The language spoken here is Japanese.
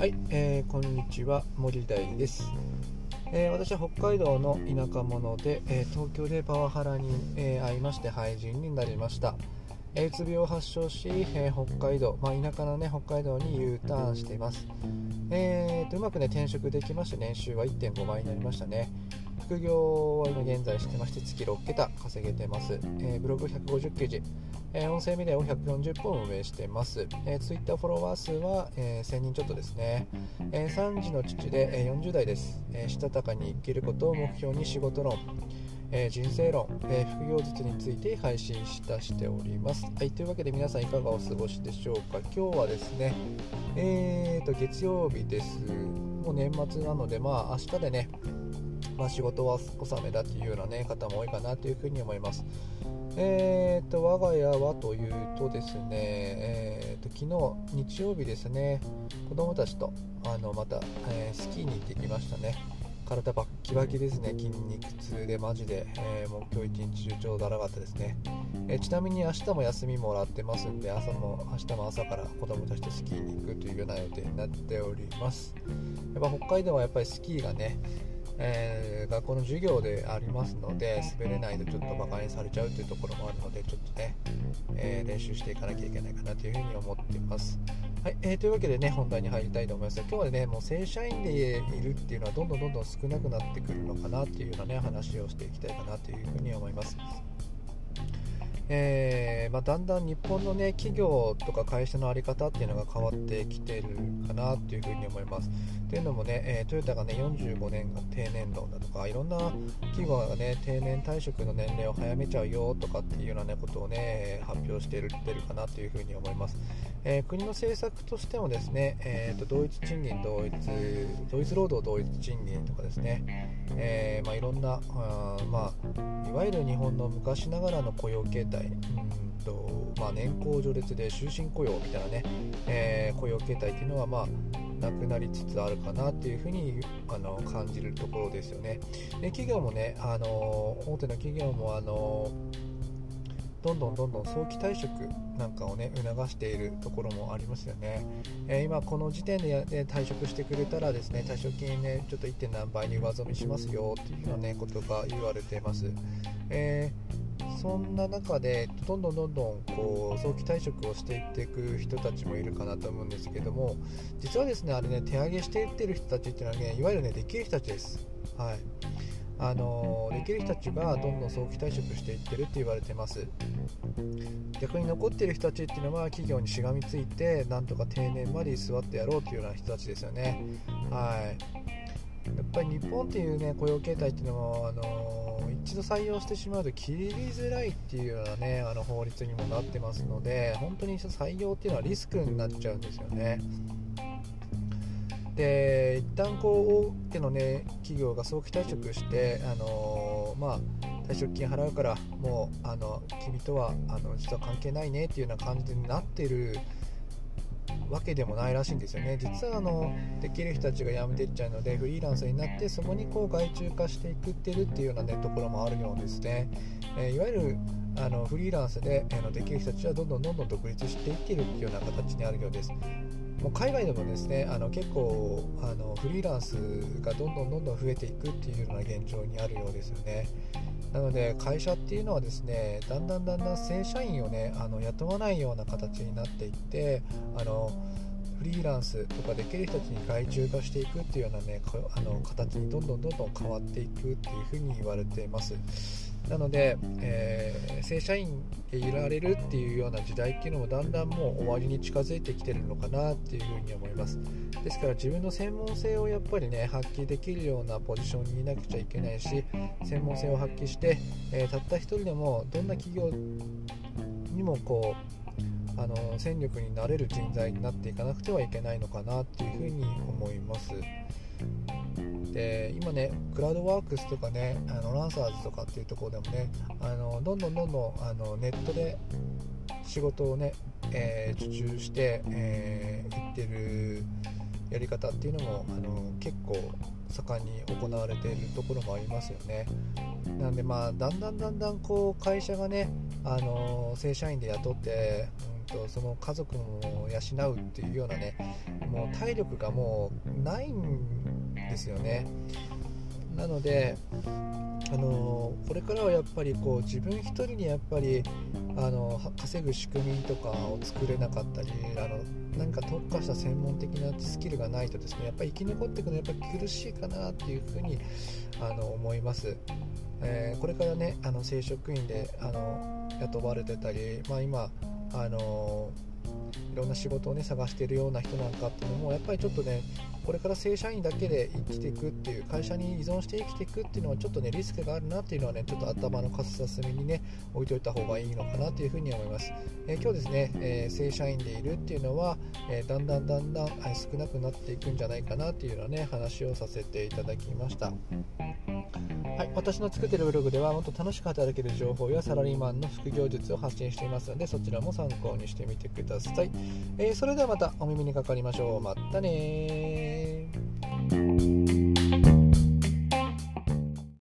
はい、えーこんにちは森大です、えー私は北海道の田舎者で、えー東京でパワハラに、えー会いまして廃人になりました、うつ病を発症し、えー北海道、まあ、田舎のね北海道に U ターンしています。えーとうまくね転職できまして年収は1.5倍になりましたね。副業は今現在してまして月6桁稼げてます、えーブログ150記事、えー音声メディアを140本運営してます、えー、Twitter フォロワー数は、え1000人ちょっとですね、えー3児の父で、えー40代です、えしたたかに生きることを目標に仕事論。えー人生論、えー副業術について配信したしております。はい、というわけで皆さんいかがお過ごしでしょうか。今日はですね、えーと月曜日です。もう年末なので、まあ明日でね、まあ、仕事は納めだっていうような、ね、方も多いかなというふに思います。えーと我が家はというとですね、えーと昨日日曜日ですね、子供たちとあのまた、えースキーに行ってきましたね。体バッキバキですね、筋肉痛でマジで、えーもう今日一日中超だらかったですね、えーちなみに明日も休みもらってますんで、朝も明日も朝から子供たちとスキーに行くというような予定になっております。やっぱ北海道はやっぱりスキーがね、えー学校の授業でありますので滑れないとちょっと馬鹿にされちゃうというところもあるのでちょっとね、えー練習していかなきゃいけないかなというふうに思っています。はい、えーというわけでね本題に入りたいと思います今日はねもう正社員でいるっていうのはどんどんどんどん少なくなってくるのかなっていうようなね話をしていきたいかなというふうに思います。えーまあ、だんだん日本の、ね、企業とか会社の在り方っていうのが変わってきてるかなというふうに思います。というのもね、えートヨタがね45年が定年論だとかいろんな企業がね定年退職の年齢を早めちゃうよとかっていうような、ね、ことをね発表しているてるかなというふうに思います。えー国の政策としてもですね、えーと同一賃金同一同一労働同一賃金とかですね、えーまあ、いろんなあ、まあ、いわゆる日本の昔ながらの雇用形態うんと、まあ、年功序列で終身雇用みたいなね、えー雇用形態っていうのは、まあ、なくなりつつあるかなっていうふにあの感じるところですよね。で企業もね、あの大手の企業もあのどんどんどんどん早期退職なんかをね促しているところもありますよね、えー今この時点でやで退職してくれたらですね退職金ねちょっと 1. 何倍に上積みしますよっていうようなねことが言われています、えーそんな中でどんどんどんどんこう早期退職をしていっていく人たちもいるかなと思うんですけども実はですねあれね手上げしていってる人たちっていうのはねいわゆるねできる人たちです。はい。あのできる人たちがどんどん早期退職していってるって言われてます。逆に残っている人たちっていうのは企業にしがみついてなんとか定年まで居座ってやろうっていうような人たちですよね。はい。やっぱり日本っていうね雇用形態っていうのも、あの一度採用してしまうと切りづらいっていうようなねあの法律にもなってますので本当に採用っていうのはリスクになっちゃうんですよね。で一旦こう大手のね企業が早期退職して、あのまあ、退職金払うからもうあの君とはあの実は関係ないねっていうような感じになってるわけでもないらしいんですよね。実はあのできる人たちが辞めていっちゃうのでフリーランスになってそこにこう外注化していくってるっていうような、ね、ところもあるようですね、えーいわゆるあのフリーランスであのできる人たちはどんどんどんどん独立していってるっていうような形にあるようです。もう海外でもですねあの結構あのフリーランスがどんどんどんどん増えていくっていうような現状にあるようですよね。なので会社っていうのはですねだんだんだんだん正社員をねあの雇わないような形になっていってあのフリーランスとかできる人たちに外注化していくっていうようなねあの形にどんどんどんどん変わっていくっていうふうに言われています。なので、えー正社員でいられるっていうような時代っていうのもだんだんもう終わりに近づいてきてるのかなっていうふうに思います。ですから自分の専門性をやっぱりね発揮できるようなポジションにいなくちゃいけないし専門性を発揮して、えーたった一人でもどんな企業にもこうあの戦力になれる人材になっていかなくてはいけないのかなっていうふうに思います。で今ねクラウドワークスとかねあのランサーズとかっていうところでもねあのどんどんどんどんあのネットで仕事をね、えー受注して、えーいってるやり方っていうのもあの結構盛んに行われているところもありますよね。なんでまあだんだんだんだんこう会社がねあの正社員で雇って、とその家族も養うっていうようなねもう体力がもうないんですよね。なのであのこれからはやっぱりこう自分一人にやっぱりあの稼ぐ仕組みとかを作れなかったりあの何か特化した専門的なスキルがないとですねやっぱり生き残っていくのはやっぱり苦しいかなっていうふうにあの思います、えー、これからねあの正職員であの雇われてたり、まあ、今あのいろんな仕事をね探しているような人なんかっていうのもやっぱりちょっとねこれから正社員だけで生きていくっていう会社に依存して生きていくっていうのはちょっとねリスクがあるなっていうのはねちょっと頭の片隅にね置いといた方がいいのかなというふうに思います、えー、今日ですね、えー、正社員でいるっていうのは、えー、だんだんだんだん少なくなっていくんじゃないかなっていうようなね話をさせていただきました。はい、私の作っているブログではもっと楽しく働ける情報やサラリーマンの副業術を発信していますのでそちらも参考にしてみてください、えー、それではまたお耳にかかりましょう。またね